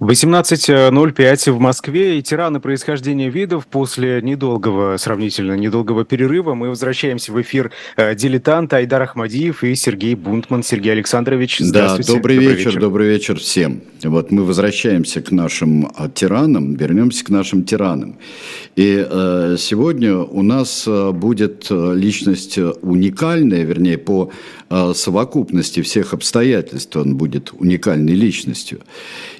18.05 в Москве. И тираны происхождения видов после недолгого, сравнительно недолгого перерыва мы возвращаемся в эфир э, «Дилетант» Айдар Ахмадиев и Сергей Бунтман. Сергей Александрович, здравствуйте. Да, добрый, добрый вечер, вечер, добрый вечер всем. Вот мы возвращаемся к нашим а, тиранам, вернемся к нашим тиранам. И э, сегодня у нас э, будет э, личность уникальная, вернее, по э, совокупности всех обстоятельств он будет уникальной личностью.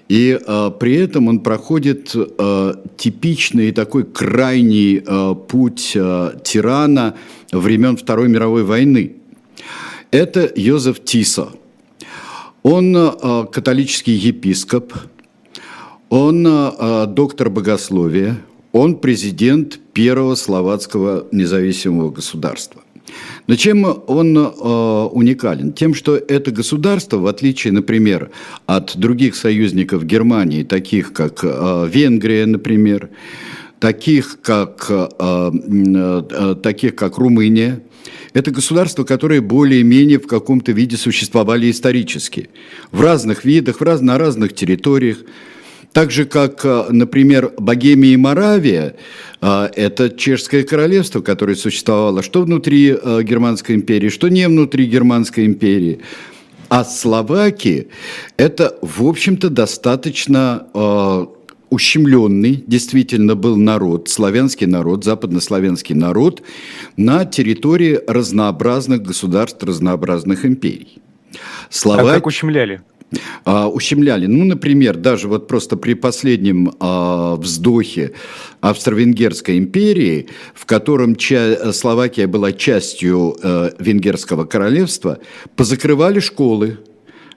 И э, при этом он проходит э, типичный такой крайний э, путь э, тирана времен Второй мировой войны. Это Йозеф Тиса. Он э, католический епископ, он э, доктор богословия, он президент первого словацкого независимого государства. Но чем он э, уникален? Тем, что это государство, в отличие, например, от других союзников Германии, таких как э, Венгрия, например, таких как, э, э, таких как Румыния, это государства, которые более-менее в каком-то виде существовали исторически, в разных видах, в раз, на разных территориях. Так же, как, э, например, Богемия и Моравия, э, это чешское королевство, которое существовало что внутри э, Германской империи, что не внутри Германской империи. А Словакия – это, в общем-то, достаточно ущемленный действительно был народ, славянский народ, западнославянский народ на территории разнообразных государств, разнообразных империй. Словак... А как ущемляли? А, ущемляли. Ну, например, даже вот просто при последнем а, вздохе Австро-Венгерской империи, в котором ча- Словакия была частью а, Венгерского королевства, позакрывали школы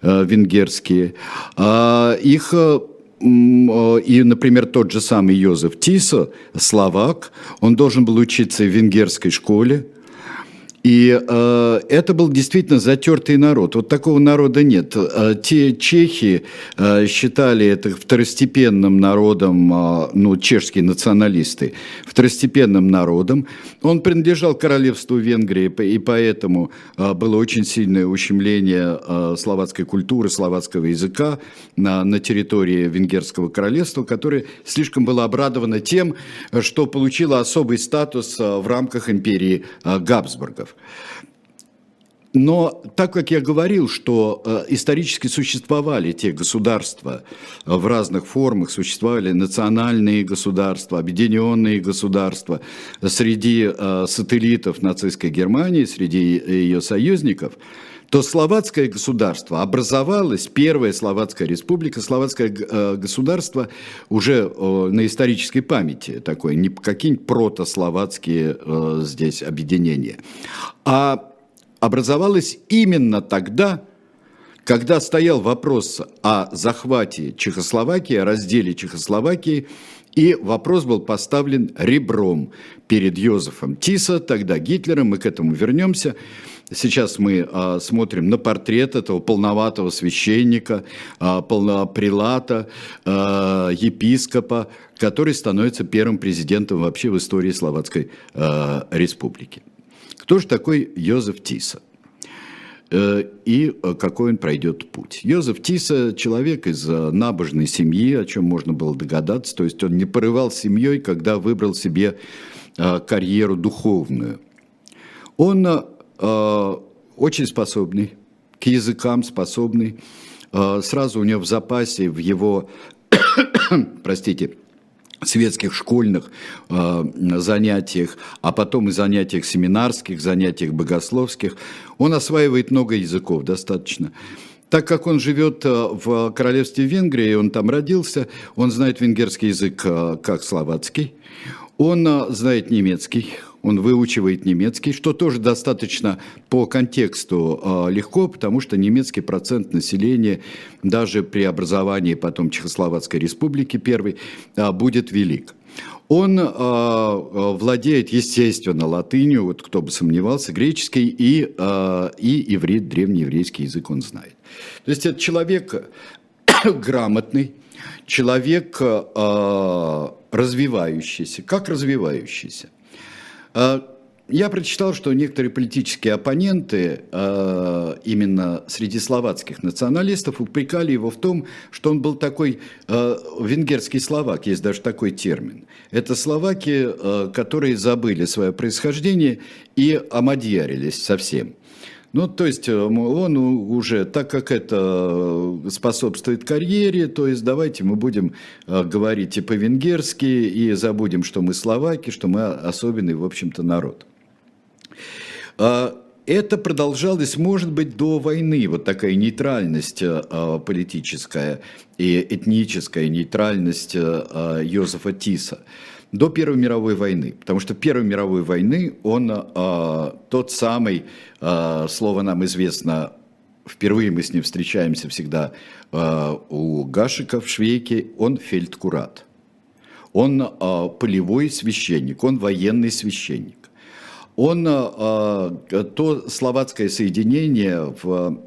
а, венгерские. А, их а, и, например, тот же самый Йозеф Тисо, словак, он должен был учиться в венгерской школе, и э, это был действительно затертый народ. Вот такого народа нет. Э, те чехи э, считали это второстепенным народом, э, ну, чешские националисты, второстепенным народом. Он принадлежал королевству Венгрии, и поэтому э, было очень сильное ущемление э, словацкой культуры, словацкого языка на, на территории Венгерского королевства, которое слишком было обрадовано тем, что получило особый статус э, в рамках империи э, Габсбургов. Но так как я говорил, что э, исторически существовали те государства э, в разных формах, существовали национальные государства, объединенные государства среди э, сателлитов нацистской Германии, среди ее союзников, то словацкое государство образовалось, первая словацкая республика, словацкое э, государство уже э, на исторической памяти, такое, не какие-нибудь протословацкие э, здесь объединения, а образовалось именно тогда, когда стоял вопрос о захвате Чехословакии, о разделе Чехословакии, и вопрос был поставлен ребром перед Йозефом Тиса, тогда Гитлером, мы к этому вернемся. Сейчас мы а, смотрим на портрет этого полноватого священника, а, полноприлата, а, епископа, который становится первым президентом вообще в истории Словацкой а, республики. Кто же такой Йозеф Тиса? Э, и э, какой он пройдет путь. Йозеф Тиса – человек из э, набожной семьи, о чем можно было догадаться, то есть он не порывал семьей, когда выбрал себе карьеру духовную. Он очень способный, к языкам способный, сразу у него в запасе, в его, простите, светских школьных э, занятиях, а потом и занятиях семинарских, занятиях богословских. Он осваивает много языков достаточно. Так как он живет э, в королевстве Венгрии, он там родился, он знает венгерский язык э, как словацкий, он э, знает немецкий, он выучивает немецкий, что тоже достаточно по контексту э, легко, потому что немецкий процент населения даже при образовании потом Чехословацкой республики первой э, будет велик. Он э, владеет, естественно, латынью, вот кто бы сомневался, греческий и, э, и иврит, древнееврейский язык он знает. То есть это человек грамотный, человек э, развивающийся. Как развивающийся? А, я прочитал, что некоторые политические оппоненты э, именно среди словацких националистов упрекали его в том, что он был такой э, венгерский словак, есть даже такой термин. Это словаки, которые забыли свое происхождение и омадьярились совсем. Ну, то есть он уже, так как это способствует карьере, то есть давайте мы будем говорить и по-венгерски, и забудем, что мы словаки, что мы особенный, в общем-то, народ. А, это продолжалось, может быть, до войны, вот такая нейтральность политическая и этническая нейтральность Йозефа Тиса до Первой мировой войны. Потому что Первой мировой войны он тот самый, слово нам известно, впервые мы с ним встречаемся всегда у Гашика в Швейке, он фельдкурат. Он полевой священник, он военный священник он, э, то словацкое соединение в,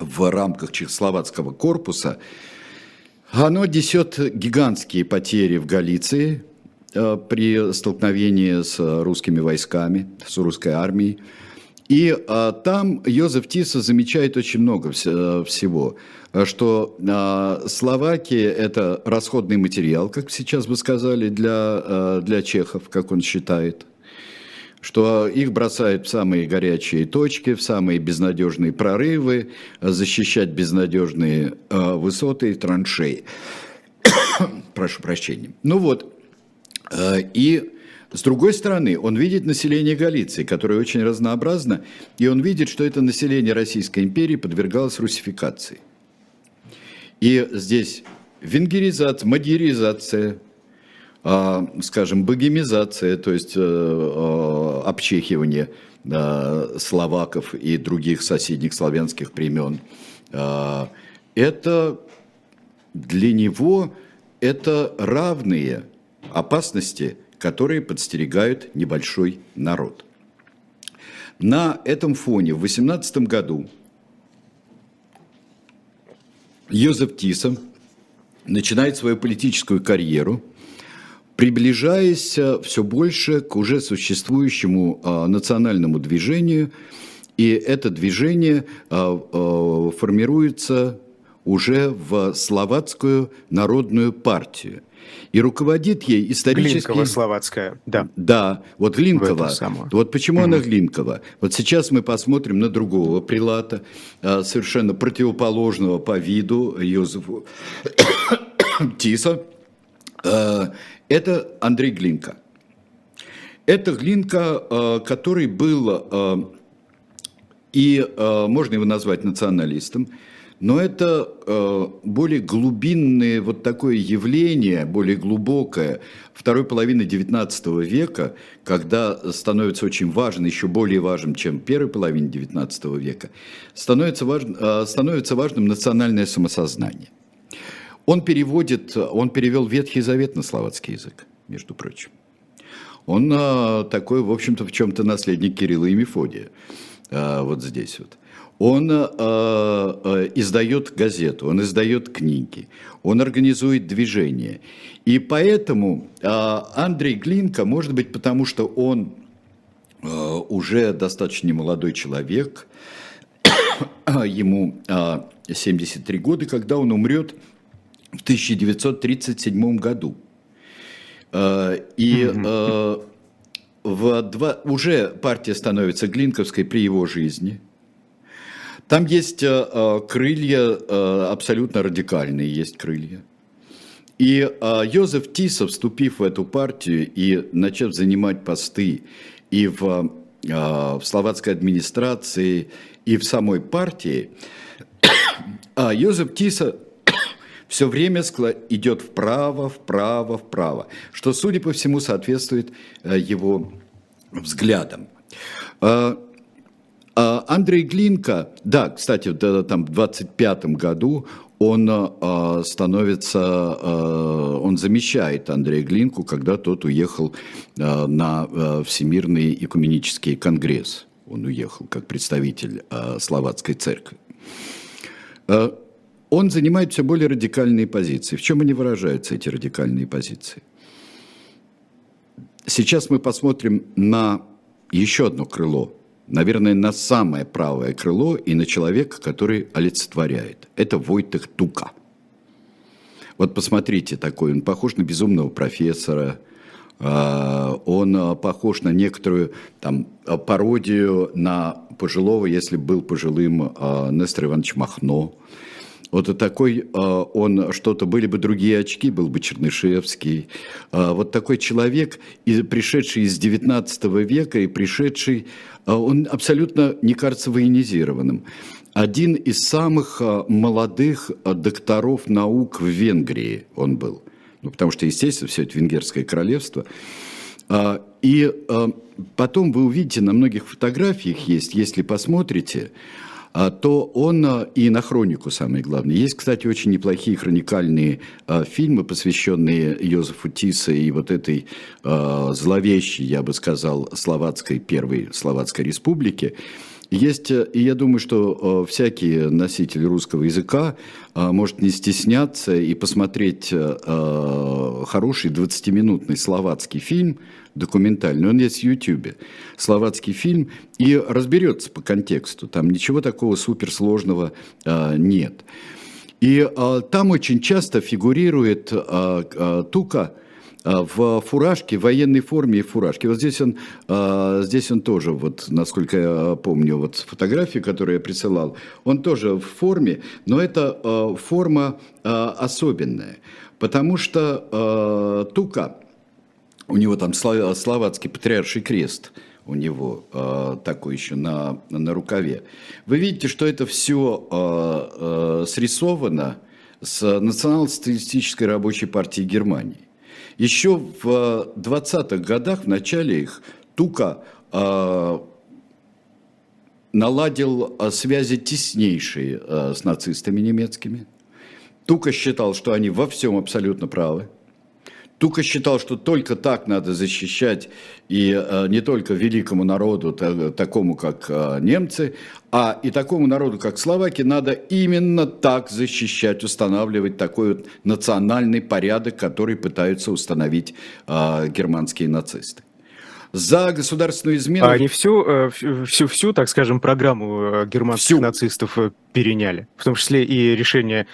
в рамках чехословацкого корпуса, оно несет гигантские потери в Галиции э, при столкновении с русскими войсками, с русской армией. И а, там Йозеф Тиса замечает очень много вс- всего, что а, Словакия – это расходный материал, как сейчас бы сказали, для, а, для чехов, как он считает что их бросают в самые горячие точки, в самые безнадежные прорывы, защищать безнадежные э, высоты и траншеи. Прошу прощения. Ну вот, э, и с другой стороны, он видит население Галиции, которое очень разнообразно, и он видит, что это население Российской империи подвергалось русификации. И здесь венгеризация, мадьяризация, скажем, богемизация, то есть э, э, обчехивание словаков и других соседних славянских племен. А, это для него это равные опасности, которые подстерегают небольшой народ. На этом фоне в 18 году Йозеф Тиса начинает свою политическую карьеру – приближаясь э, все больше к уже существующему а, национальному движению, и это движение а, а, формируется уже в словацкую народную партию. И руководит ей исторически... Глинкова словацкая, да. Да, вот Глинкова. Вот почему mm-hmm. она Глинкова. Вот сейчас мы посмотрим на другого прилата, совершенно противоположного по виду Йозефу Тиса. Это Андрей Глинка. Это Глинка, э, который был, э, и э, можно его назвать националистом, но это более глубинное вот такое явление, более глубокое второй половины XIX века, когда становится очень важным, еще более важным, чем первой половине XIX века, становится, важным, становится важным национальное самосознание. Он переводит, он перевел Ветхий Завет на словацкий язык, между прочим. Он а, такой, в общем-то, в чем-то наследник Кирилла и Мефодия. А, вот здесь вот. Он а, издает газету, он издает книги, он организует движение. И поэтому Андрей Глинка, может быть, потому что он уже достаточно молодой человек, ему а, 73 года, когда он умрет – в 1937 году. Э, и э, в два, уже партия становится Глинковской при его жизни. Там есть э, крылья абсолютно радикальные, есть крылья. И Йозеф Тисов, вступив в эту партию и начав занимать посты и в, в словацкой администрации, и в самой партии, Йозеф Тиса все время идет вправо, вправо, вправо, что, судя по всему, соответствует э, его взглядам. А, а Андрей Глинка, да, кстати, там в 25 году он э, становится, э, он замещает Андрея Глинку, когда тот уехал на Всемирный экуменический конгресс. Он уехал как представитель словацкой церкви он занимает все более радикальные позиции. В чем они выражаются, эти радикальные позиции? Сейчас мы посмотрим на еще одно крыло, наверное, на самое правое крыло и на человека, который олицетворяет. Это Войтых Тука. Вот посмотрите такой, он похож на безумного профессора, а, он похож на некоторую там, пародию на пожилого, если был пожилым, а, Нестор Иванович Махно. Вот такой а, он, что-то были бы другие очки, был бы Чернышевский. Вот такой человек, пришедший из 19 века и пришедший, он абсолютно не кажется военизированным. Один из самых молодых докторов наук в Венгрии он был – ну, потому что, естественно, все это венгерское королевство. А, и а, потом вы увидите, на многих фотографиях есть, если посмотрите, а, то он и на хронику, самое главное. Есть, кстати, очень неплохие хроникальные фильмы, посвященные Йозефу Тисе и вот этой зловещей, я бы сказал, словацкой, первой словацкой республике. Есть, э, и я думаю, что э, всякий носитель русского языка э, может не стесняться и посмотреть хороший 20-минутный словацкий фильм, документальный, он есть в Ютьюбе, словацкий фильм, и разберется по контексту, там ничего такого суперсложного нет. И там очень часто фигурирует Тука, в фуражке, в военной форме и фуражке. Вот здесь он, а, здесь он тоже, вот, насколько я помню, вот фотографии, которые я присылал, он тоже в форме, но это а, форма особенная, потому что Тука, у него там словацкий патриарший крест, у него э, такой еще на, на рукаве. Вы видите, что это все э, э, срисовано с национал-социалистической рабочей партии Германии. Еще в 20-х годах, в начале их, Тука э, наладил а, связи теснейшие э, с нацистами немецкими. Тука считал, что они во всем абсолютно правы. Тука считал, что только так надо защищать и э, не только великому народу, та, такому как э, немцы, а и такому народу, как словаки, надо именно так защищать, устанавливать такой вот национальный порядок, который пытаются установить э, германские нацисты за государственную измену. А они всю, э, всю, всю, так скажем, программу э, германских всю. нацистов э, переняли, в том числе и решение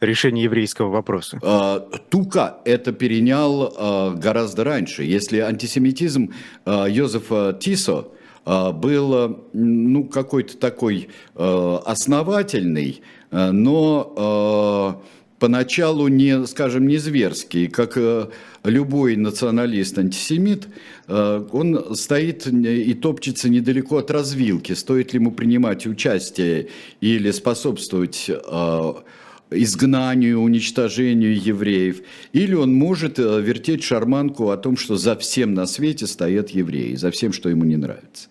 решение еврейского вопроса? А, Тука это перенял а, гораздо раньше. Если антисемитизм а, Йозефа Тисо был ну, какой-то такой основательный, но поначалу не, скажем, не зверский, как любой националист-антисемит, он стоит и топчется недалеко от развилки, стоит ли ему принимать участие или способствовать изгнанию, уничтожению евреев, или он может э, вертеть шарманку о том, что за всем на свете стоят евреи, за всем, что ему не нравится.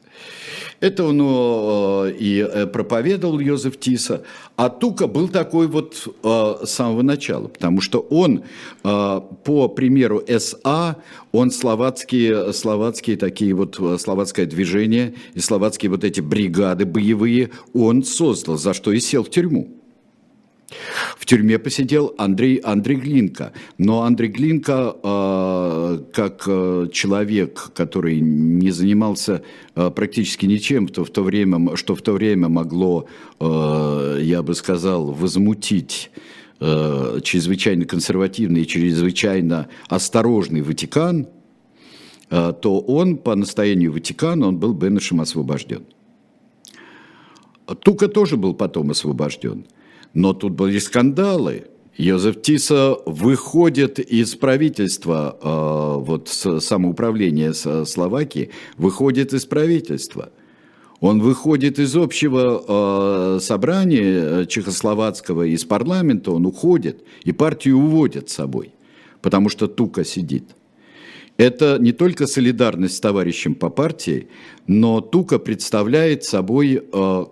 Это он э, и э, проповедовал Йозеф Тиса. А Тука был такой вот с самого начала, потому что он, по примеру СА, он словацкие, словацкие такие вот, словацкое движение и словацкие вот эти бригады боевые, он создал, за что и сел в тюрьму. В тюрьме посидел Андрей, Андрей Глинка. Но Андрей Глинка, э, как э, человек, который не занимался э, практически ничем, то в то время, что в то время могло, э, я бы сказал, возмутить чрезвычайно консервативный и чрезвычайно осторожный Ватикан, то он по настоянию Ватикана, он был Бенешем освобожден. Тука тоже был потом освобожден – но тут были скандалы. Йозеф Тиса выходит из правительства, э, вот самоуправления Словакии, выходит из правительства. Он выходит из общего э, собрания чехословацкого, из парламента, он уходит, и партию уводят с собой, потому что Тука сидит. Это не только солидарность с товарищем по партии, но Тука представляет собой э,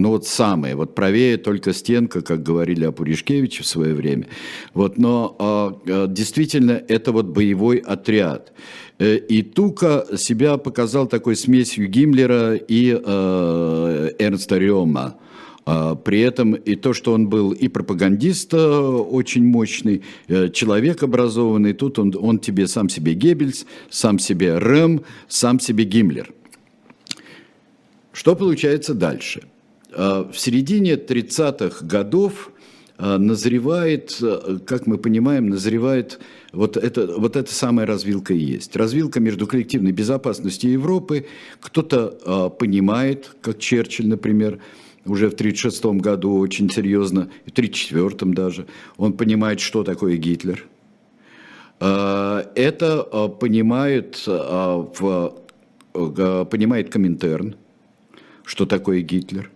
ну вот самое, вот правее только стенка, как говорили о Пуришкевиче в свое время. Вот, но э, действительно это вот боевой отряд. Э, и Тука себя показал такой смесью Гиммлера и э, Эрнста Рема. При этом и то, что он был и пропагандист очень мощный, человек образованный, тут он, он тебе сам себе Геббельс, сам себе Рэм, сам себе Гиммлер – Что получается дальше? В середине 30-х годов назревает, как мы понимаем, назревает вот это, вот эта самая развилка и есть. Развилка между коллективной безопасностью Европы. Кто-то понимает, как Черчилль, например, уже в 1936 году очень серьезно, в 1934 даже, он понимает, что такое Гитлер. Это понимает, понимает Коминтерн, что такое Гитлер.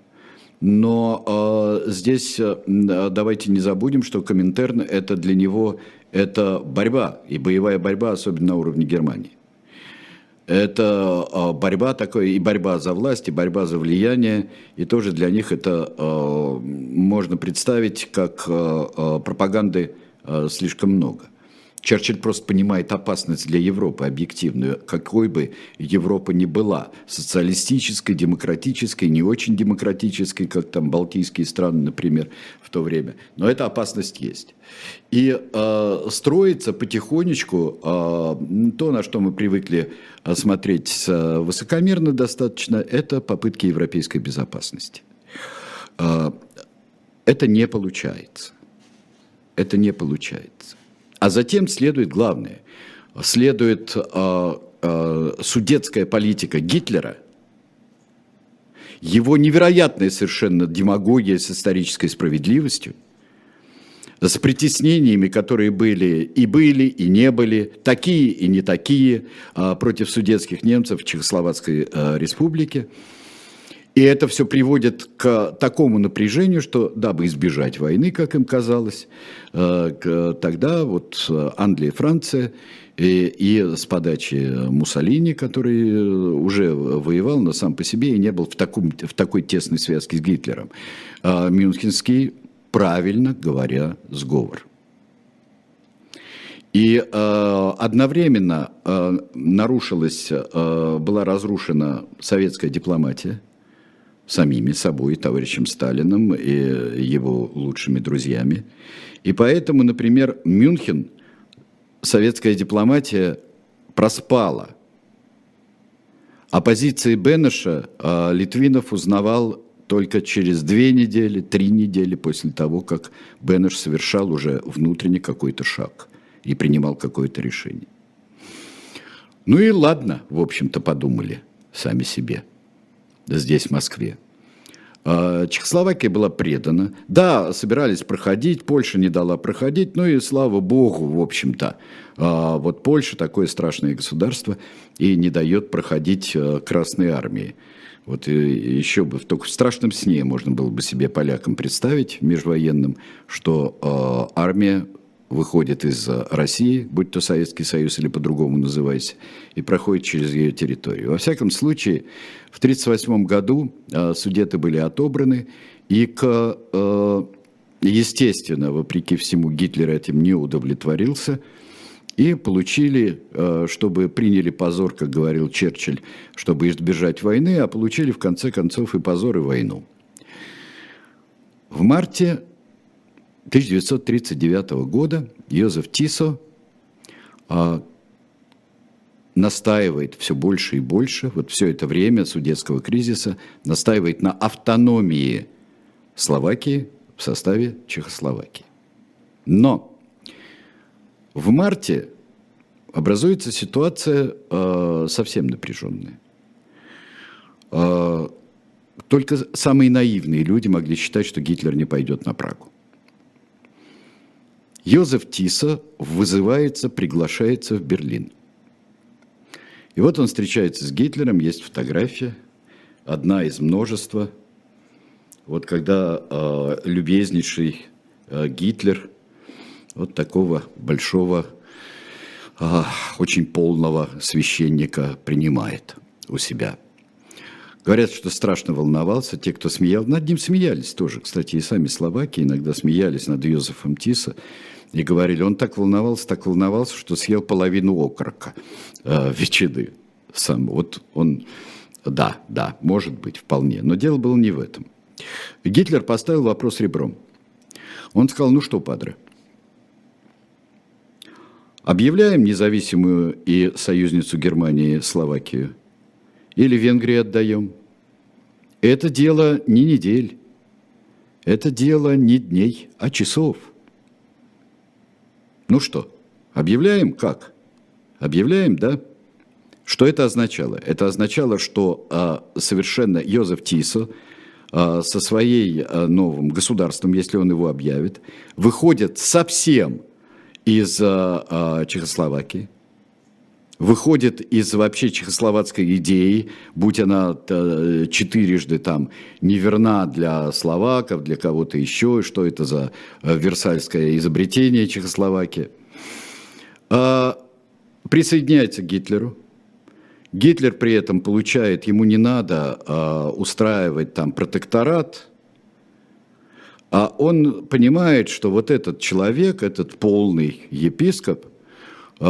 Но здесь давайте не забудем, что Коминтерн это для него это борьба, и боевая борьба, особенно на уровне Германии. Это а, борьба такой, и борьба за власть, и борьба за влияние, и тоже для них это а, можно представить как а, пропаганды слишком много. Черчилль просто понимает опасность для Европы объективную, какой бы Европа ни была, социалистической, демократической, не очень демократической, как там Балтийские страны, например, в то время. Но эта опасность есть. И э, строится потихонечку э, то, на что мы привыкли смотреть э, высокомерно достаточно, это попытки европейской безопасности. Э, это не получается. Это не получается. А затем следует главное. Следует э, э, судетская политика Гитлера, его невероятная совершенно демагогия с исторической справедливостью, с притеснениями, которые были и были, и не были, такие и не такие, э, против судетских немцев в Чехословацкой э, республике – и это все приводит к такому напряжению, что, дабы избежать войны, как им казалось, э, тогда вот Англия и Франция и, и с подачи Муссолини, который уже воевал, но сам по себе и не был в, таком, в такой тесной связке с Гитлером, а Мюнхенский, правильно говоря, сговор. И э, одновременно э, нарушилась, э, была разрушена советская дипломатия – самими собой, товарищем Сталиным и его лучшими друзьями. И поэтому, например, Мюнхен, советская дипломатия проспала. О позиции Бенеша а, Литвинов узнавал только через две недели, три недели после того, как Бенеш совершал уже внутренне какой-то шаг и принимал какое-то решение. Ну и ладно, в общем-то, подумали сами себе – здесь, в Москве. А, Чехословакия была предана. Да, собирались проходить, Польша не дала проходить, ну и слава богу, в общем-то. А, вот Польша такое страшное государство и не дает проходить а, Красной Армии. Вот еще бы, только в страшном сне можно было бы себе полякам представить, межвоенным, что армия выходит из России, будь то Советский Союз или по-другому называйся, и проходит через ее территорию. Во всяком случае, в 1938 году э, судеты были отобраны, и, к, э, естественно, вопреки всему, Гитлер этим не удовлетворился, и получили, э, чтобы приняли позор, как говорил Черчилль, чтобы избежать войны, а получили в конце концов и позор, и войну. В марте 1939 года Йозеф Тисо а, настаивает все больше и больше, вот все это время судетского кризиса, настаивает на автономии Словакии в составе Чехословакии. Но в марте образуется ситуация э, совсем напряженная. Э, только самые наивные люди могли считать, что Гитлер не пойдет на Прагу. Йозеф Тиса вызывается, приглашается в Берлин. И вот он встречается с Гитлером, есть фотография, одна из множества. Вот когда э, любезнейший э, Гитлер вот такого большого, э, очень полного священника принимает у себя – Говорят, что страшно волновался. Те, кто смеял, над ним смеялись тоже. Кстати, и сами словаки иногда смеялись над Йозефом Тиса. И говорили, он так волновался, так волновался, что съел половину окорока э, ветчины. Сам. Вот он, да, да, может быть, вполне. Но дело было не в этом. Гитлер поставил вопрос ребром. Он сказал, ну что, падре, объявляем независимую и союзницу Германии Словакию – или Венгрии отдаем? это дело не недель, это дело не дней, а часов. Ну что, объявляем как? Объявляем, да? Что это означало? Это означало, что а, совершенно Йозеф Тисо а, со своей а, новым государством, если он его объявит, выходит совсем из а, а, Чехословакии, выходит из вообще чехословацкой идеи, будь она э, четырежды там неверна для словаков, для кого-то еще, что это за э, версальское изобретение Чехословакии, а, присоединяется к Гитлеру. Гитлер при этом получает, ему не надо а, устраивать там протекторат, а он понимает, что вот этот человек, этот полный епископ –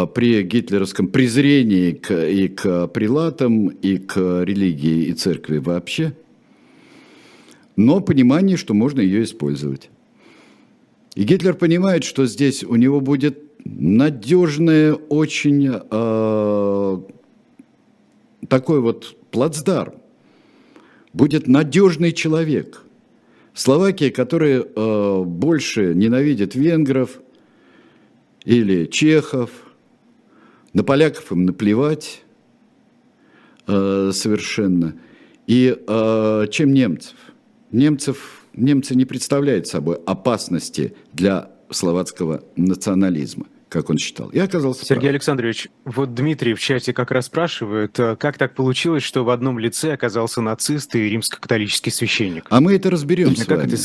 при гитлеровском презрении к, и к прилатам, и к религии и церкви вообще, но понимание, что можно ее использовать. И Гитлер понимает, что здесь у него будет надежное, очень э, такой вот плацдарм, будет надежный человек. Словакия, которая э, больше ненавидит венгров или чехов – на поляков им наплевать э, совершенно. И э, чем немцев? Немцев? Немцы не представляют собой опасности для словацкого национализма как он считал. И оказался Сергей прав. Александрович, вот Дмитрий в чате как раз спрашивает, э, как так получилось, что в одном лице оказался нацист и римско-католический священник? А мы это разберем с как это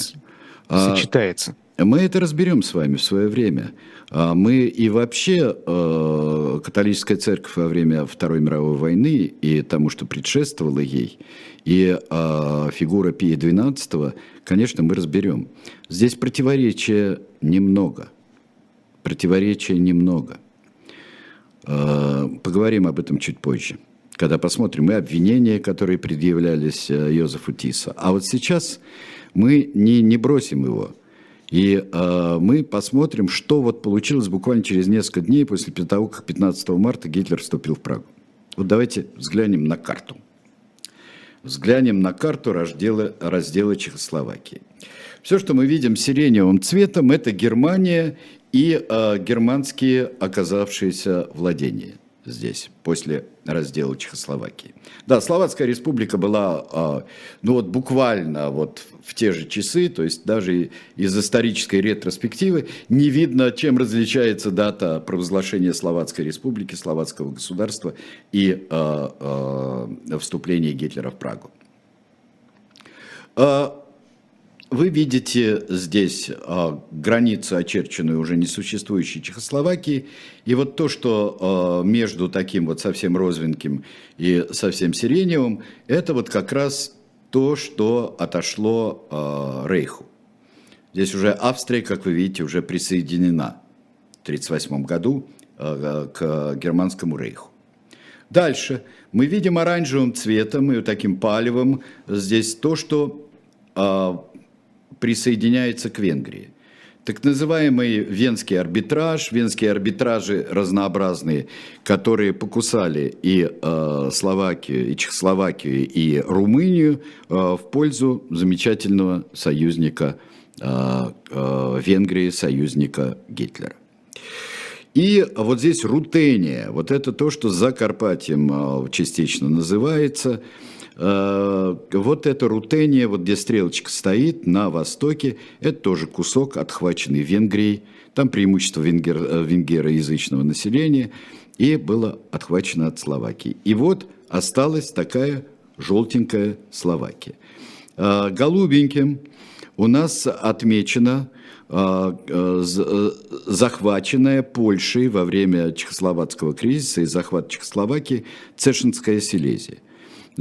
а, сочетается? Мы это разберем с вами в свое время. А мы и вообще э, католическая церковь во время Второй мировой войны и тому, что предшествовало ей, и э, фигура Пия XII, конечно, мы разберем. Здесь противоречия немного. Противоречия немного. Э, поговорим об этом чуть позже, когда посмотрим и обвинения, которые предъявлялись Йозефу Тиса. А вот сейчас мы не, не бросим его – и э, мы посмотрим, что вот получилось буквально через несколько дней после того, как 15 марта Гитлер вступил в Прагу. Вот давайте взглянем на карту. Взглянем на карту раздела, раздела Чехословакии. Все, что мы видим сиреневым цветом, это Германия и э, германские оказавшиеся владения здесь, после раздела Чехословакии. Да, Словацкая республика была, а, ну вот буквально вот в те же часы, то есть даже из исторической ретроспективы не видно, чем различается дата провозглашения Словацкой республики, Словацкого государства и а, а, вступления Гитлера в Прагу. Вы видите здесь а, границу, очерченную уже несуществующей Чехословакии, и вот то, что а, между таким вот совсем розовеньким и совсем сиреневым, это вот как раз то, что отошло а, Рейху. Здесь уже Австрия, как вы видите, уже присоединена в 1938 году а, к Германскому Рейху. Дальше мы видим оранжевым цветом и таким палевым здесь то, что а, присоединяется к Венгрии. Так называемый венский арбитраж, венские арбитражи разнообразные, которые покусали и э, Словакию, и Чехословакию, и Румынию э, в пользу замечательного союзника э, э, Венгрии, союзника Гитлера. И вот здесь рутения, вот это то, что за Карпатием э, частично называется – вот это Рутения, вот где стрелочка стоит на востоке, это тоже кусок, отхваченный Венгрией. Там преимущество венгер, э, венгероязычного населения, и было отхвачено от Словакии. И вот осталась такая желтенькая Словакия. Э, голубеньким у нас отмечено захваченная Польшей во время Чехословацкого кризиса и захвата Чехословакии Цешинская Силезия.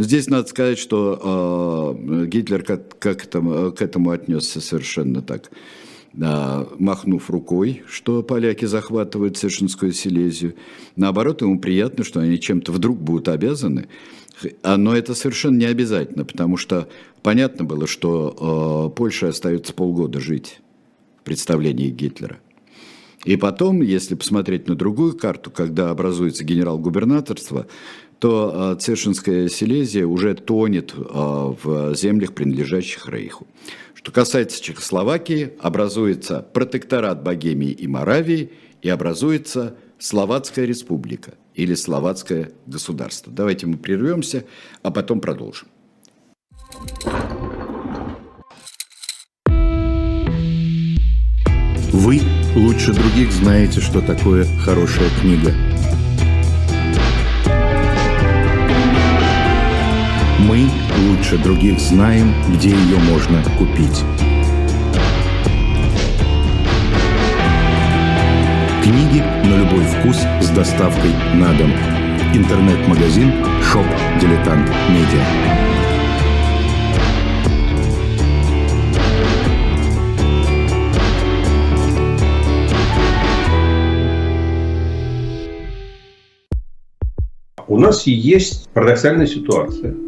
Здесь надо сказать, что э, Гитлер как, как там, к этому отнесся совершенно так, э, махнув рукой, что поляки захватывают Сешинскую Силезию. Наоборот, ему приятно, что они чем-то вдруг будут обязаны. А, но это совершенно не обязательно, потому что понятно было, что э, Польша остается полгода жить в представлении Гитлера. И потом, если посмотреть на другую карту, когда образуется генерал-губернаторство, то Цершинская Силезия уже тонет в землях, принадлежащих Рейху. Что касается Чехословакии, образуется протекторат Богемии и Моравии и образуется Словацкая республика или Словацкое государство. Давайте мы прервемся, а потом продолжим. Вы лучше других знаете, что такое хорошая книга. Мы лучше других знаем, где ее можно купить. Книги на любой вкус с доставкой на дом. Интернет-магазин «Shop Дилетант Медиа». У нас есть парадоксальная ситуация.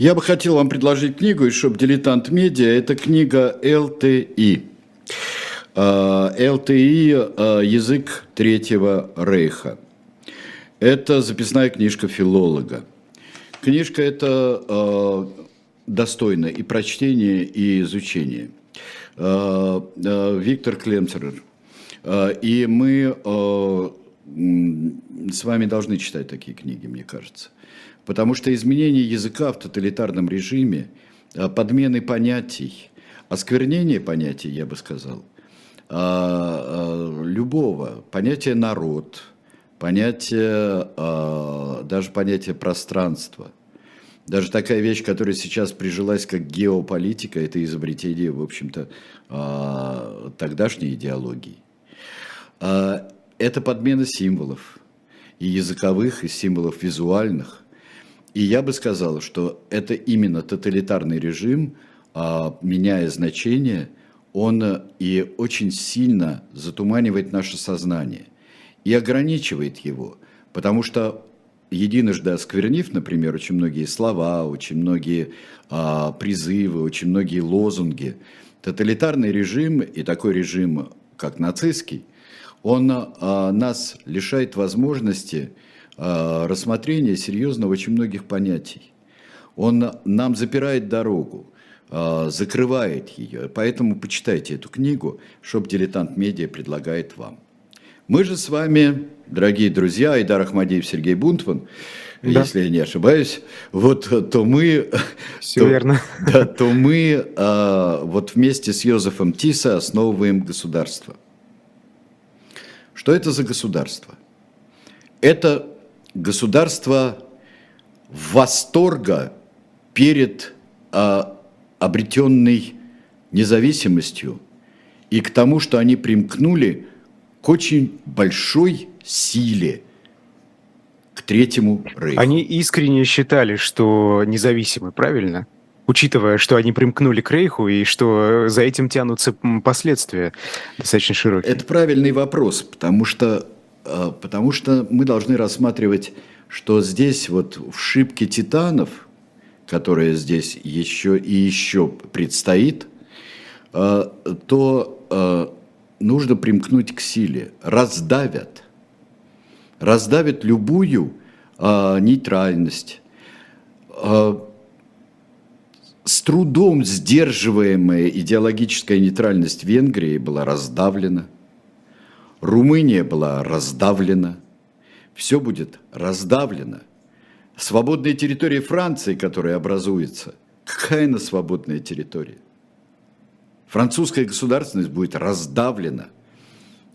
Я бы хотел вам предложить книгу из шоп «Дилетант Медиа». Это книга ЛТИ. А, ЛТИ а, «Язык Третьего Рейха». Это записная книжка филолога. Книжка эта а, достойна и прочтения, и изучения. Виктор Клемцер. И мы с вами должны читать такие книги, мне кажется. Потому что изменение языка в тоталитарном режиме, а, подмены понятий, осквернение понятий, я бы сказал, а, а, любого, понятие народ, понятие, даже понятие пространства, даже такая вещь, которая сейчас прижилась как геополитика, это изобретение, в общем-то, тогдашней идеологии. Это подмена символов, и языковых, и символов визуальных – и я бы сказал, что это именно тоталитарный режим, а, меняя значение, он э, и очень сильно затуманивает наше сознание и ограничивает его, потому что единожды осквернив, например, очень многие слова, очень многие а, призывы, очень многие лозунги, тоталитарный режим и такой режим, как нацистский, он а, нас лишает возможности рассмотрение серьезно очень многих понятий. Он нам запирает дорогу, э, закрывает ее. Поэтому почитайте эту книгу, чтоб «Дилетант Медиа» предлагает вам. Мы же с вами, дорогие друзья, Айдар Ахмадеев, Сергей Бунтман, да. если я не ошибаюсь, вот то мы... Все то, верно. Да, то мы а, вот вместе с Йозефом Тиса основываем государство. Что это за государство? Это государство восторга перед а, обретенной независимостью и к тому, что они примкнули к очень большой силе, к Третьему Рейху. Они искренне считали, что независимы, правильно? Учитывая, что они примкнули к Рейху и что за этим тянутся последствия достаточно широкие. Это правильный вопрос, потому что потому что мы должны рассматривать, что здесь вот в шибке титанов, которая здесь еще и еще предстоит, а, то а, нужно примкнуть к силе. Раздавят. Раздавят любую нейтральность. С трудом сдерживаемая идеологическая нейтральность Венгрии была раздавлена – Румыния была раздавлена, все будет раздавлено. Свободная территория Франции, которая образуется, какая она свободная территория? Французская государственность будет раздавлена.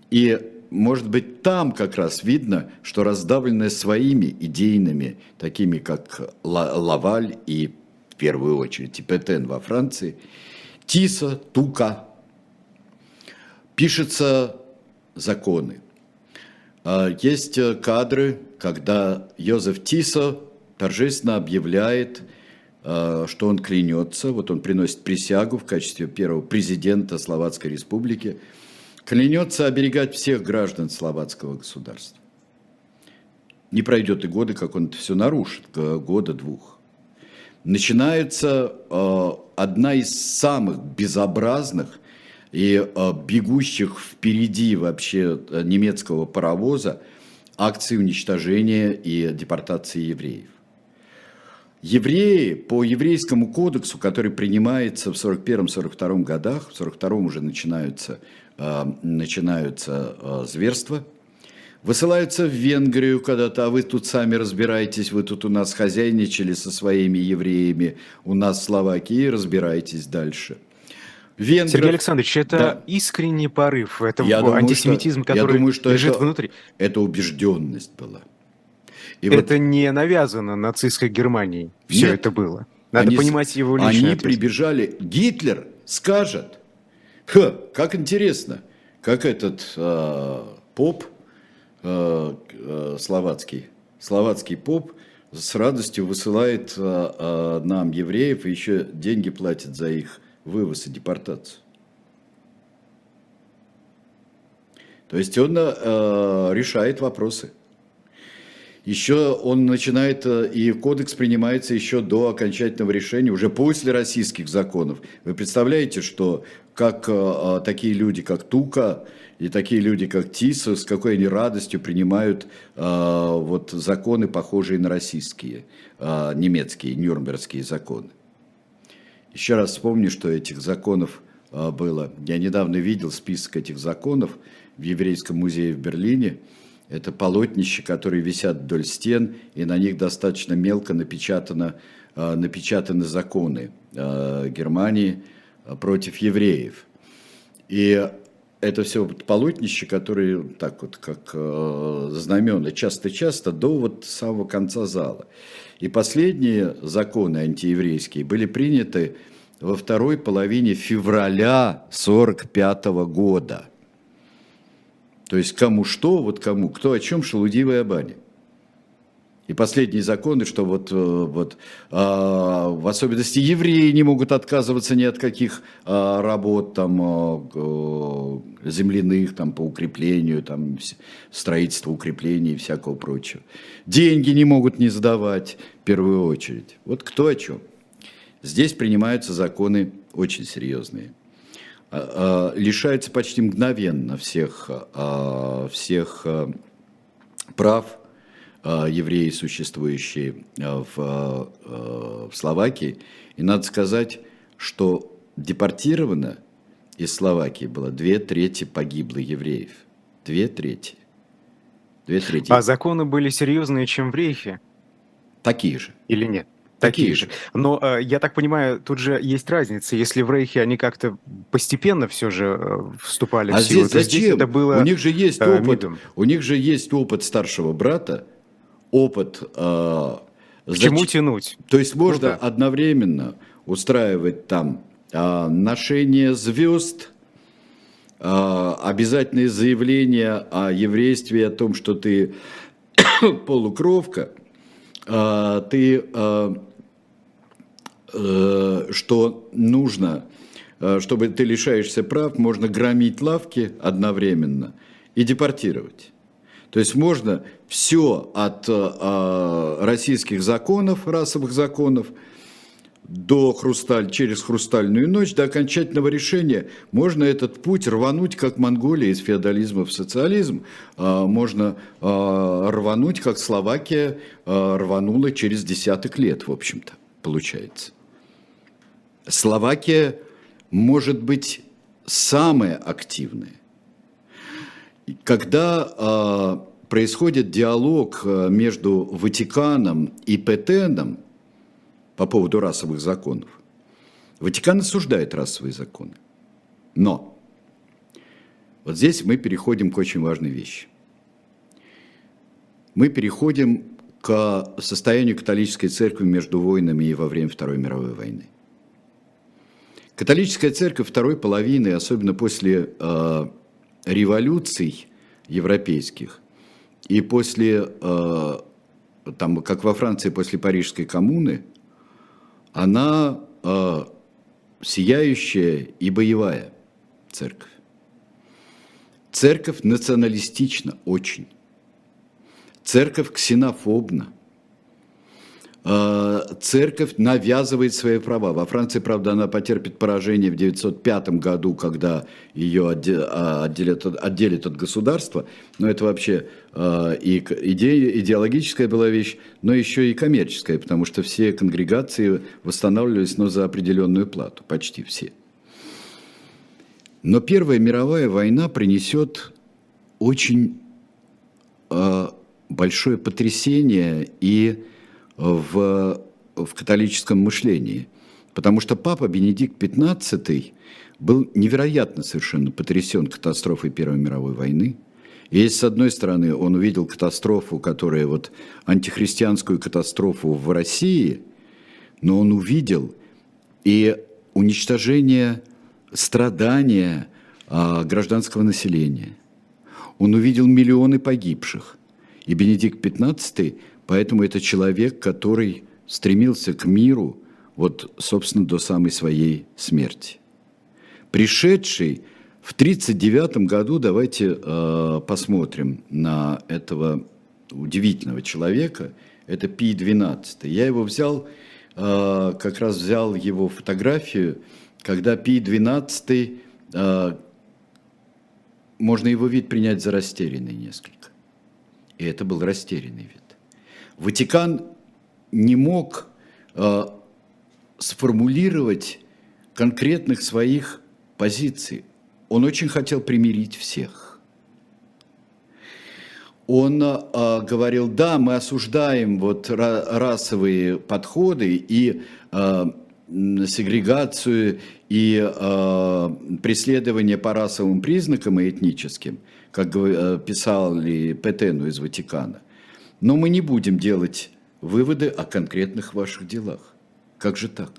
И, может быть, там как раз видно, что раздавленная своими идейными, такими как Лаваль и, в первую очередь, Петен во Франции, Тиса, Тука, пишется законы. Есть кадры, когда Йозеф Тисо торжественно объявляет, что он клянется, вот он приносит присягу в качестве первого президента Словацкой Республики, клянется оберегать всех граждан словацкого государства. Не пройдет и года, как он это все нарушит, года-двух. Начинается э, одна из самых безобразных и э, бегущих впереди вообще э, немецкого паровоза акции уничтожения и депортации евреев. Евреи по еврейскому кодексу, который принимается в 41-42 годах, в 42 уже начинаются, э, начинаются зверства – Высылаются в Венгрию когда-то, а вы тут сами разбираетесь, вы тут у нас хозяйничали со своими евреями, у нас Словакии, разбирайтесь дальше. Венгров... Сергей Александрович, это да. искренний порыв, это я антисемитизм, что, который я думаю, что лежит это, внутри. Это убежденность была. И это вот... не навязано нацистской Германией, все Нет, это было. Надо они, понимать его личный Они прибежали, Гитлер скажет, Ха, как интересно, как этот э, поп, Э, э, словацкий, словацкий поп с радостью высылает э, нам, евреев, и еще деньги платит за их вывоз и депортацию. То есть он решает вопросы. Еще он начинает, и кодекс принимается еще до окончательного решения, уже после российских законов. Вы представляете, что как такие люди, как Тука, и такие люди, как Тиса, с какой они радостью принимают э, вот законы, похожие на российские, э, немецкие, нюрнбергские законы. Еще раз вспомню, что этих законов э, было. Я недавно видел список этих законов в Еврейском музее в Берлине. Это полотнища, которые висят вдоль стен, и на них достаточно мелко напечатано, э, напечатаны законы э, Германии против евреев. И это все полотнища, которые так вот, как э, знамена, часто-часто до вот самого конца зала. И последние законы антиеврейские были приняты во второй половине февраля 1945 года. То есть кому что, вот кому, кто о чем, шелудивая баня. И последние законы, что вот, э, вот а, в особенности евреи не могут отказываться ни от каких а, работ там, а, земляных там, по укреплению, там, строительству укреплений и всякого прочего. Деньги не могут не сдавать в первую очередь. Вот кто о чем. Здесь принимаются законы очень серьезные. Лишаются почти мгновенно всех, всех прав, Э, евреи, существующие э, в, э, в Словакии. И надо сказать, что депортировано из Словакии было две трети погибло евреев. Две трети. Две трети. А законы были серьезные, чем в Рейхе? Такие же. Или нет? Такие, Такие же. Но э, я так понимаю, тут же есть разница. Если в Рейхе они как-то постепенно все же э, вступали а в силу, здесь то зачем? здесь это было У них же есть опыт. Э, у них же есть опыт старшего брата, опыт. Э, К чему тянуть? То есть можно ну, да. одновременно устраивать там э, ношение звезд, э, обязательные заявления о еврействе, о том, что ты полукровка, э, ты, э, э, что нужно, э, чтобы ты лишаешься прав, можно громить лавки одновременно и депортировать. То есть можно все от э, российских законов, расовых законов, до хрусталь, через хрустальную ночь, до окончательного решения. Можно этот путь рвануть, как Монголия из феодализма в социализм. Э, можно э, рвануть, как Словакия э, рванула через десяток лет, в общем-то, получается. Словакия может быть самая активная когда происходит диалог а, между Ватиканом и Петеном по поводу расовых законов, Ватикан осуждает расовые законы. Но вот здесь мы переходим к очень важной вещи. Мы переходим к состоянию католической церкви между войнами и во время Второй мировой войны. Католическая церковь второй половины, особенно после э, революций европейских И после, э, там, как во Франции после Парижской коммуны, она э, сияющая и боевая церковь. Церковь националистична очень. Церковь ксенофобна. Э, церковь навязывает свои права. Во Франции, правда, она потерпит поражение в 905 году, когда ее а, отделят, отделят от государства. Но это вообще э, и идея, идеологическая была вещь, но еще и коммерческая, потому что все конгрегации восстанавливались, но за определенную плату, почти все. Но Первая мировая война принесет очень большое потрясение и в, в католическом мышлении. Потому что папа Бенедикт XV был невероятно совершенно потрясен катастрофой Первой мировой войны. И если, с одной стороны, он увидел катастрофу, которая вот антихристианскую катастрофу в России, но он увидел и уничтожение страдания а, гражданского населения. Он увидел миллионы погибших. И Бенедикт XV Поэтому это человек, который стремился к миру, вот, собственно, до самой своей смерти. Пришедший в 1939 году, давайте э, посмотрим на этого удивительного человека, это Пи XII. Я его взял, э, как раз взял его фотографию, когда Пи XII, э, можно его вид принять за растерянный несколько. И это был растерянный вид. Ватикан не мог э, сформулировать конкретных своих позиций. Он очень хотел примирить всех. Он э, говорил, да, мы осуждаем вот расовые подходы и э, сегрегацию и э, преследование по расовым признакам и этническим, как э, писали Петену из Ватикана. Но мы не будем делать выводы о конкретных ваших делах. Как же так?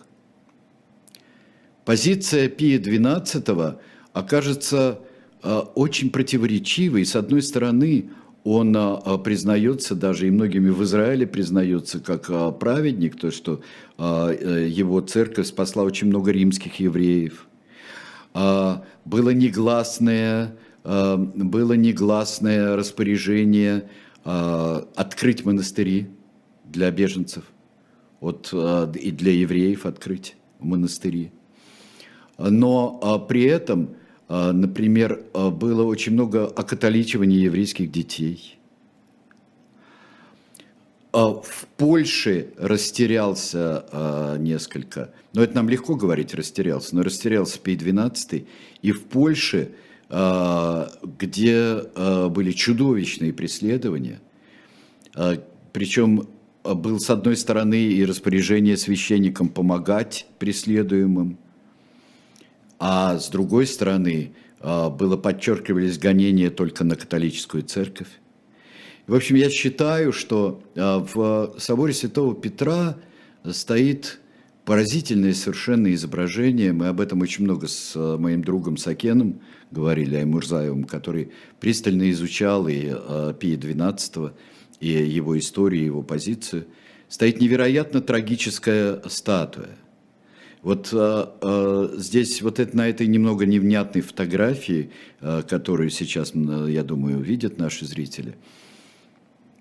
Позиция Пия XII окажется э, очень противоречивой. С одной стороны, он э, признается даже, и многими в Израиле признается как э, праведник, то, что его церковь спасла очень много римских евреев. Было негласное, было негласное распоряжение а, открыть монастыри для беженцев, вот, а, и для евреев открыть монастыри. Но а, при этом, например, было очень много окатоличивания еврейских детей. В Польше растерялся несколько, но это нам легко говорить, растерялся, но растерялся Пей XII, и в Польше – где а, были чудовищные преследования. А, Причем был, с одной стороны, и распоряжение священникам помогать преследуемым, а с другой стороны, было подчеркивались гонения только на католическую церковь. В общем, я считаю, что в соборе Святого Петра стоит поразительное совершенно изображение. Мы об этом очень много с э, моим другом Сакеном говорили, Аймурзаевым, который пристально изучал и э, Пия и его историю, его позицию. Стоит невероятно трагическая статуя. Вот э, э, здесь, вот это, на этой немного невнятной фотографии, э, которую сейчас, я думаю, увидят наши зрители,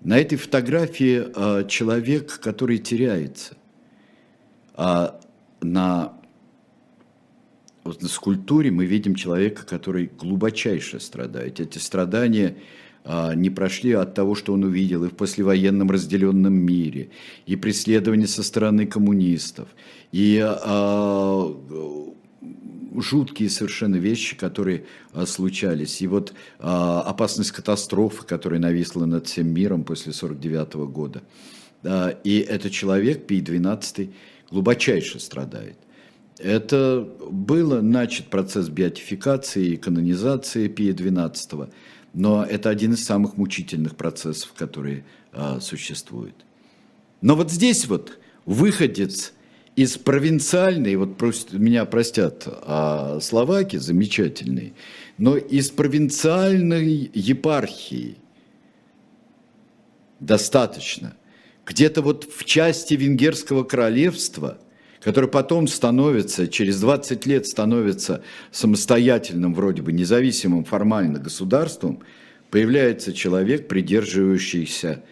на этой фотографии э, человек, который теряется – а на, вот на скульптуре мы видим человека, который глубочайше страдает. Эти страдания а, не прошли от того, что он увидел и в послевоенном разделенном мире, и преследование со стороны коммунистов, и а, жуткие совершенно вещи, которые а, случались. И вот а, опасность катастрофы, которая нависла над всем миром после 1949 года. А, и этот человек, Пий XII, глубочайше страдает. Это было начат процесс биотификации и канонизации Пия XII, но это один из самых мучительных процессов, которые а, существуют. Но вот здесь вот выходец из провинциальной, вот меня простят а, словаки замечательные, но из провинциальной епархии достаточно. Где-то вот в части Венгерского королевства, которое потом становится, через 20 лет становится самостоятельным, вроде бы независимым формально государством, появляется человек, придерживающийся,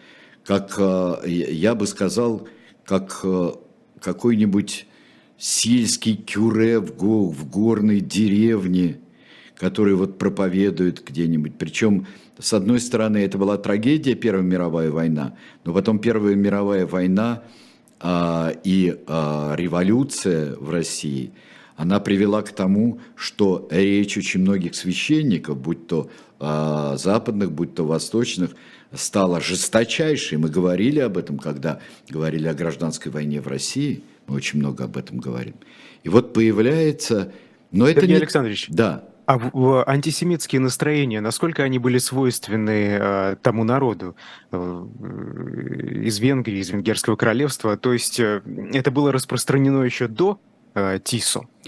как, э, я бы сказал, как э, какой-нибудь сельский кюре в, го, в горной деревне, который вот проповедует где-нибудь. Причем, с одной стороны, это была трагедия Первая мировая война, но потом Первая мировая война и а, революция в России, она привела к тому, что речь очень многих священников, будь то а, западных, будь то восточных, стала жесточайшей. Мы говорили об этом, когда говорили о гражданской войне в России – мы очень много об этом говорим. И вот появляется... Но Сергей это не... Александрович, да. А антисемитские настроения, насколько они были свойственны э, тому народу э, из Венгрии, из Венгерского королевства? То есть э, это было распространено еще до э,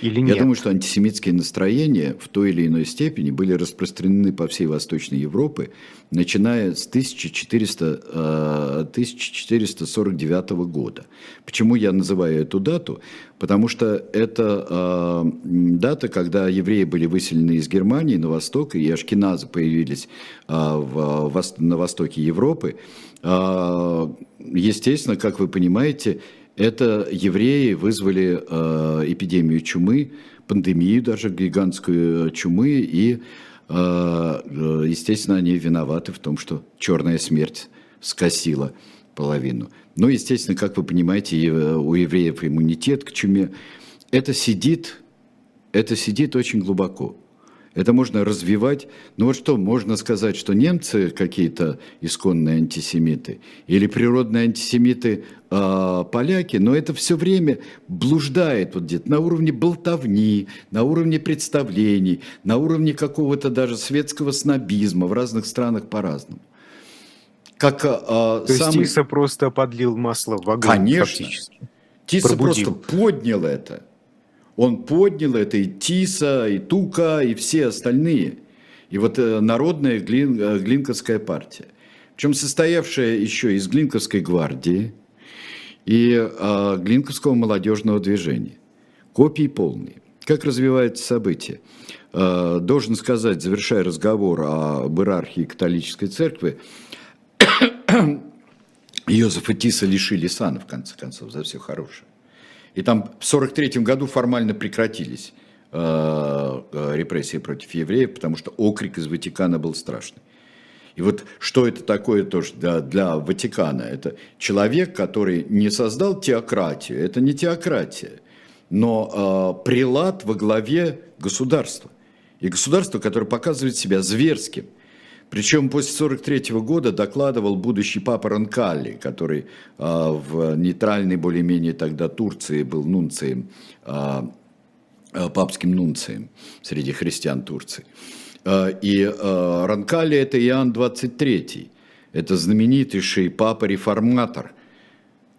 или нет? Я думаю, что антисемитские настроения в той или иной степени были распространены по всей Восточной Европе, начиная с 1400, э, 1449 года. Почему я называю эту дату? Потому что это э, дата, когда евреи были выселены из Германии на восток, и ашкеназы появились э, в, в, на востоке Европы. Э, естественно, как вы понимаете, это евреи вызвали э, эпидемию чумы, пандемию даже гигантскую чумы, и, э, э, естественно, они виноваты в том, что черная смерть скосила половину. Ну, естественно, как вы понимаете, у евреев иммунитет к чуме. Это сидит, это сидит очень глубоко. Это можно развивать. Ну вот что, можно сказать, что немцы какие-то исконные антисемиты или природные антисемиты э, поляки, но это все время блуждает вот где-то на уровне болтовни, на уровне представлений, на уровне какого-то даже светского снобизма в разных странах по-разному. Как, а, То самый... есть Тиса просто подлил масло в огонь Конечно. фактически. Тиса Пробудил. просто поднял это. Он поднял это и Тиса, и Тука, и все остальные. И вот э, народная Глин, э, Глинковская партия. Причем состоявшая еще из Глинковской гвардии и а, Глинковского молодежного движения. Копии полные. Как развиваются события? А, должен сказать, завершая разговор об иерархии католической церкви, Йозефа Тиса лишили сана, в конце концов, за все хорошее. И там в 1943 году формально прекратились э, э, репрессии против евреев, потому что окрик из Ватикана был страшный. И вот что это такое тоже для, для Ватикана? Это человек, который не создал теократию, это не теократия, но э, прилад во главе государства. И государство, которое показывает себя зверским. Причем после 1943 года докладывал будущий папа Ранкалли, который э, в нейтральной более-менее тогда Турции был нунцием, э, папским нунцием среди христиан Турции. И э, Ранкалли это Иоанн 23, это знаменитейший папа-реформатор,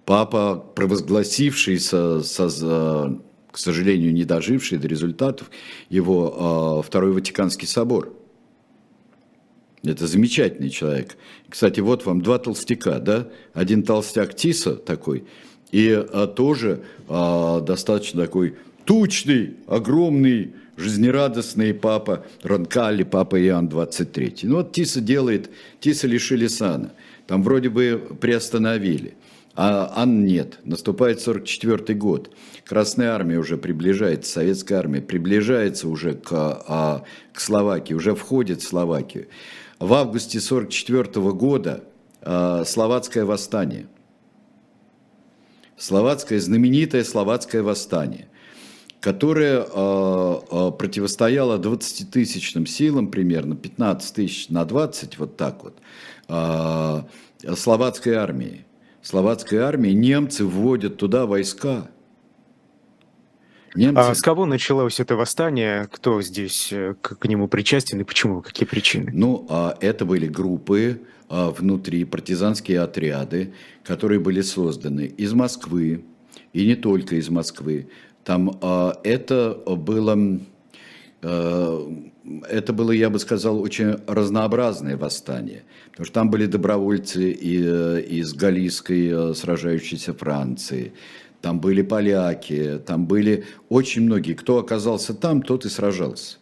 папа, провозгласивший, со, со, к сожалению, не доживший до результатов, его Второй Ватиканский собор – это замечательный человек. Кстати, вот вам два толстяка, да? Один толстяк Тиса такой, и а, тоже а, достаточно такой тучный, огромный, жизнерадостный папа Ранкали, папа Иоанн 23. Ну вот Тиса делает, Тиса лишили сана. Там вроде бы приостановили. А Ан нет. Наступает 44 год. Красная армия уже приближается, советская армия приближается уже к, а, к Словакии, уже входит в Словакию в августе 1944 года э, словацкое восстание. Словацкое, знаменитое словацкое восстание, которое э, э, противостояло 20-тысячным силам, примерно 15 тысяч на 20, вот так вот, словацкой армии. Словацкой армии немцы вводят туда войска – Немцы... А с кого началось это восстание? Кто здесь э, к, нему причастен и почему? Какие причины? Ну, а это были группы а, внутри, партизанские отряды, которые были созданы из Москвы, и не только из Москвы. Там а, это было это было, я бы сказал, очень разнообразное восстание, потому что там были добровольцы из Галийской сражающейся Франции, там были поляки, там были очень многие. Кто оказался там, тот и сражался.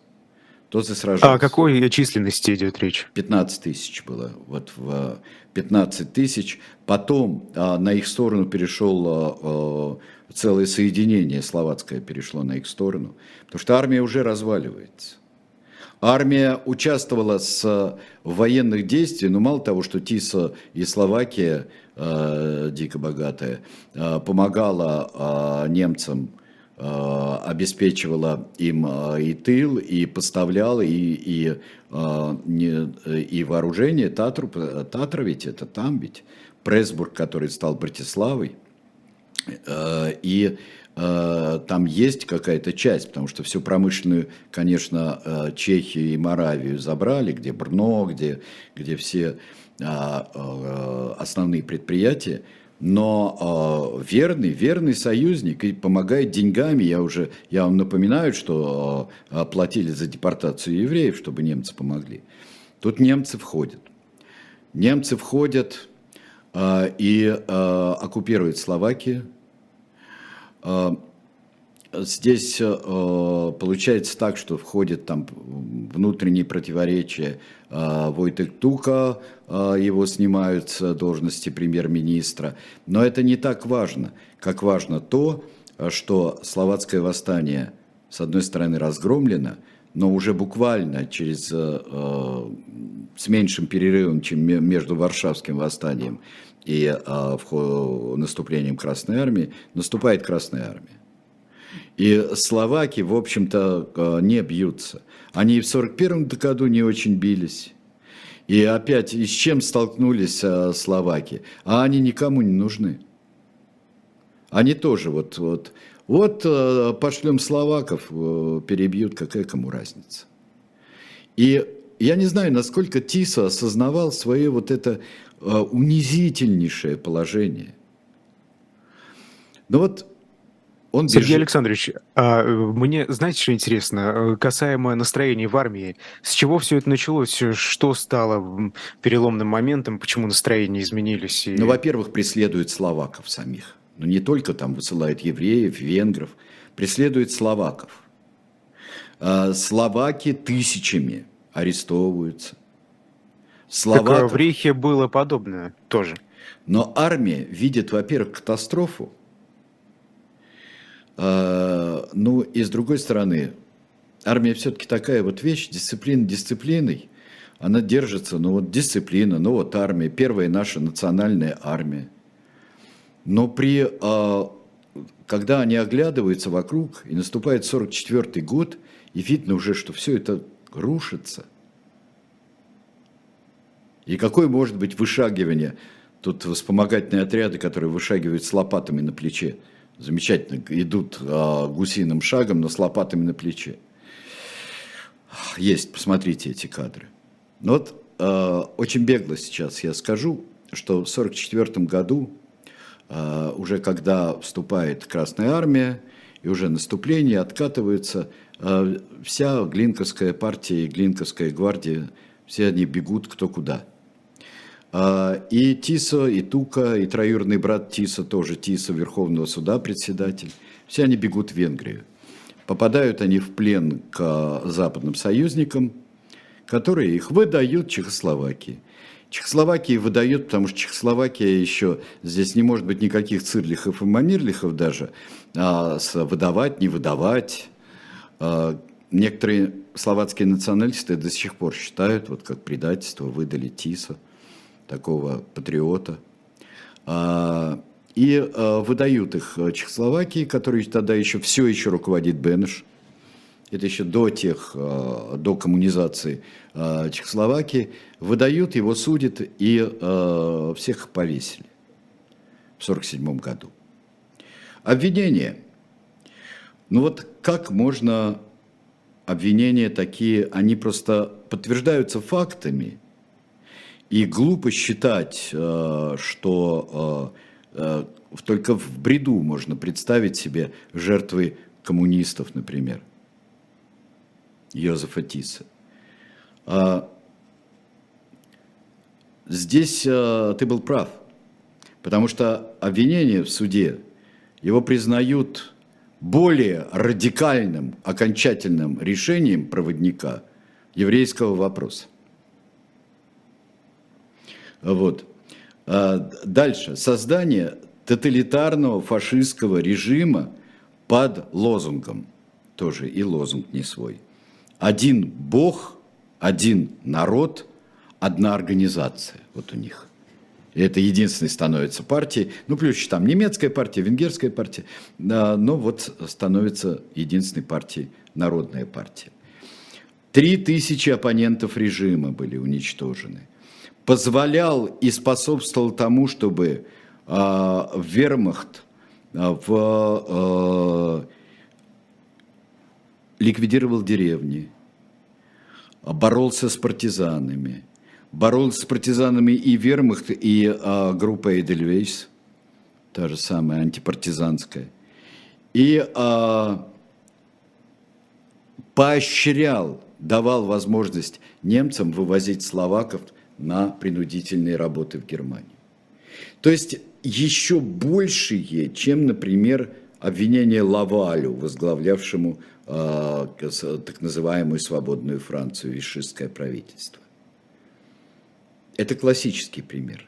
Тот и сражался. А о какой численности идет речь? 15 тысяч было. Вот в 15 тысяч. Потом а, на их сторону перешел а, а, целое соединение словацкое перешло на их сторону. Потому что армия уже разваливается. Армия участвовала с, в военных действиях, но мало того, что Тиса и Словакия, э, дико богатая, э, помогала э, немцам, э, обеспечивала им э, и тыл, и поставляла, и, и, э, и вооружение. Татру, Татра ведь это там ведь, Пресбург, который стал Братиславой, э, и Э, там есть какая-то часть, потому что всю промышленную, конечно, э, Чехию и Моравию забрали, где Брно, где, где все э, основные предприятия, но верный, верный союзник и помогает деньгами. Я уже, я вам напоминаю, что платили за депортацию евреев, чтобы немцы помогли. Тут немцы входят. Немцы входят и оккупируют Словакию, а, здесь а, получается так, что входит там внутренние противоречия. А, Войтек Тука, его снимают с должности премьер-министра. Но это не так важно, как важно то, что словацкое восстание, с одной стороны, разгромлено, но уже буквально через, с меньшим перерывом, чем между Варшавским восстанием и а, в, наступлением Красной Армии, наступает Красная Армия. И словаки, в общем-то, а, не бьются. Они и в 1941 году не очень бились. И опять, и с чем столкнулись а, словаки? А они никому не нужны. Они тоже вот, вот, вот а, пошлем словаков, перебьют, какая кому разница. И я не знаю, насколько Тиса осознавал свое вот это Э, унизительнейшее положение. Но вот он Сергей бежит. Александрович, а мне, знаете, что интересно, э, касаемо настроений в армии, с чего все это началось, что стало переломным моментом, почему настроения изменились? И... Ну, во-первых, преследуют словаков самих. Но ну, не только там высылают евреев, венгров, преследуют словаков. А словаки тысячами арестовываются. Словаков. Так в Рейхе было подобное тоже. Но армия видит, во-первых, катастрофу, э, ну и с другой стороны, армия все-таки такая вот вещь, дисциплина дисциплиной, она держится, ну вот дисциплина, ну вот армия, первая наша национальная армия. Но при, э, когда они оглядываются вокруг, и наступает 44 год, и видно уже, что все это рушится – и какое может быть вышагивание? Тут вспомогательные отряды, которые вышагивают с лопатами на плече. Замечательно, идут а, гусиным шагом, но с лопатами на плече. Есть, посмотрите эти кадры. Ну вот а, очень бегло сейчас я скажу, что в 1944 году, а, уже когда вступает Красная Армия, и уже наступление, откатываются, а, вся Глинковская партия и Глинковская гвардия, все они бегут кто куда – и Тиса, и Тука, и троюродный брат Тиса, тоже Тиса Верховного суда, председатель. Все они бегут в Венгрию. Попадают они в плен к западным союзникам, которые их выдают Чехословакии. Чехословакии выдают, потому что Чехословакия еще, здесь не может быть никаких цирлихов и мамирлихов даже, а выдавать, не выдавать. А, некоторые словацкие националисты до сих пор считают, вот как предательство выдали Тиса – такого патриота. А, и а, выдают их Чехословакии, который тогда еще все еще руководит Бенеш. Это еще до тех, а, до коммунизации Чехословакии. Выдают, его судят и всех повесили в 1947 году. Обвинения. Ну вот как можно обвинения такие, они просто подтверждаются фактами – и глупо считать, э, что э, э, только в бреду можно представить себе жертвы коммунистов, например. Йозефа Тиса. А, здесь ты был прав, потому что обвинение в суде его признают более радикальным, окончательным решением проводника еврейского вопроса. Вот. А дальше. Создание тоталитарного фашистского режима под лозунгом. Тоже и лозунг не свой. Один Бог, один народ, одна организация. Вот у них. И это единственной становится партией. Ну, плюс там немецкая партия, венгерская партия. Но вот становится единственной партией народная партия. Три тысячи оппонентов режима были уничтожены. Позволял и способствовал тому, чтобы э, вермахт э, в, э, ликвидировал деревни, боролся с партизанами – боролся с партизанами и вермахт, и а, группа Эдельвейс, та же самая антипартизанская, и а, поощрял, давал возможность немцам вывозить словаков на принудительные работы в Германии. То есть еще большие, чем, например, обвинение Лавалю, возглавлявшему э, так называемую свободную Францию, вишистское правительство. Это классический пример.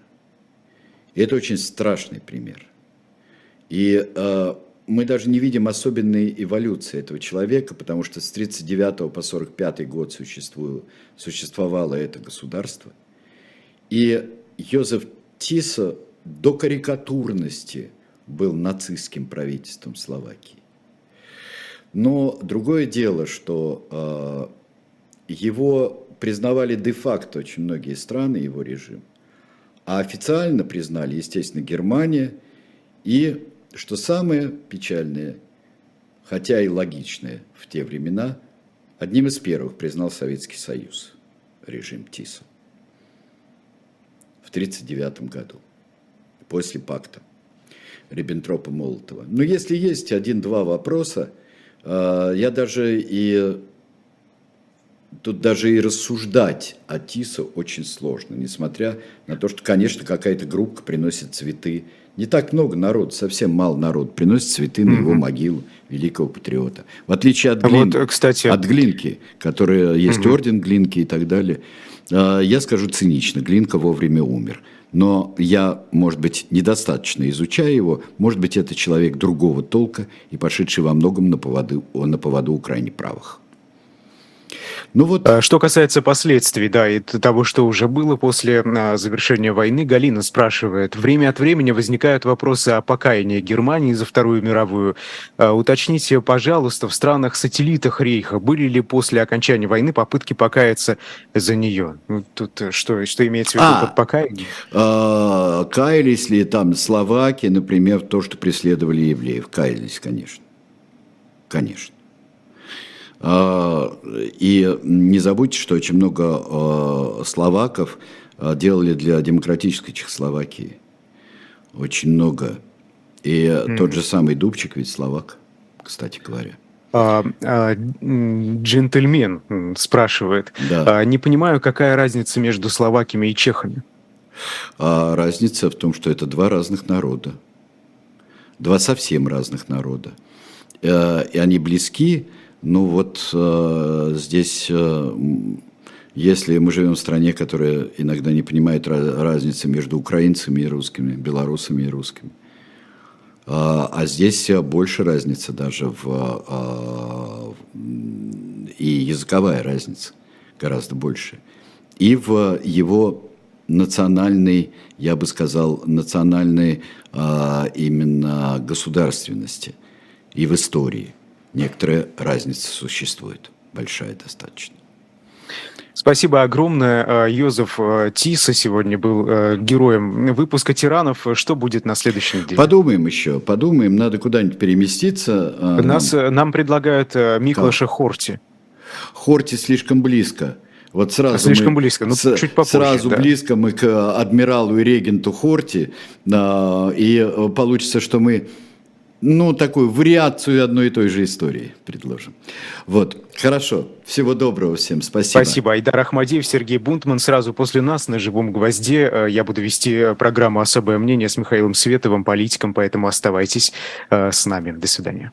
И это очень страшный пример. И э, мы даже не видим особенной эволюции этого человека, потому что с 1939 по 1945 год существовало это государство. И Йозеф Тиса до карикатурности был нацистским правительством Словакии. Но другое дело, что э, его признавали де-факто очень многие страны его режим, а официально признали, естественно, Германия и, что самое печальное, хотя и логичное в те времена, одним из первых признал Советский Союз, режим ТИСа в 1939 году, после пакта Риббентропа-Молотова. Но если есть один-два вопроса, э, я даже и тут даже и рассуждать о ТИСа очень сложно, несмотря на то, что, конечно, какая-то группа приносит цветы. Не так много народу, совсем мало народу приносит цветы на его могилу великого патриота. В отличие от, Глин, вот, кстати... от Глинки, которая есть угу. орден Глинки и так далее. А, я скажу цинично, Глинка вовремя умер. Но я, может быть, недостаточно изучая его, может быть, это человек другого толка и пошедший во многом на поводу, на поводу у крайне правых. Ну вот... А, что касается последствий, да, и того, что уже было после а, завершения войны, Галина спрашивает. Время от времени возникают вопросы о покаянии Германии за Вторую мировую. А, уточните, пожалуйста, в странах-сателлитах Рейха были ли после окончания войны попытки покаяться за нее? Ну, тут э, что, что имеется в виду а, под покаянием? А, каялись ли там словаки, например, то, что преследовали евреев? Каялись, конечно. Конечно. А, и не забудьте, что очень много а, словаков а, делали для демократической Чехословакии. Очень много. И mm. тот же самый Дубчик ведь словак, кстати говоря. А, а, джентльмен спрашивает. Да. А, не понимаю, какая разница между словаками и чехами? А, разница в том, что это два разных народа. Два совсем разных народа. И они близки, ну вот э, здесь, э, если мы живем в стране, которая иногда не понимает разницы между украинцами и русскими, белорусами и русскими, э, а здесь больше разница даже в, э, и языковая разница гораздо больше, и в его национальной, я бы сказал, национальной э, именно государственности и в истории некоторая разница существует, большая достаточно. Спасибо огромное. А, Йозеф а, Тиса сегодня был а, героем выпуска «Тиранов». Что будет на следующей неделе? Подумаем еще, подумаем. Надо куда-нибудь переместиться. Нас, нам предлагают Миклаша как? Хорти. Хорти слишком близко. Вот сразу Слишком мы, близко, ну с, чуть попозже. Сразу да. близко мы к адмиралу и регенту Хорти, и получится, что мы ну, такую вариацию одной и той же истории предложим. Вот, хорошо. Всего доброго всем. Спасибо. Спасибо. Айдар Ахмадеев, Сергей Бунтман. Сразу после нас на «Живом гвозде» э, я буду вести э, программу «Особое мнение» с Михаилом Световым, политиком, поэтому оставайтесь э, с нами. До свидания.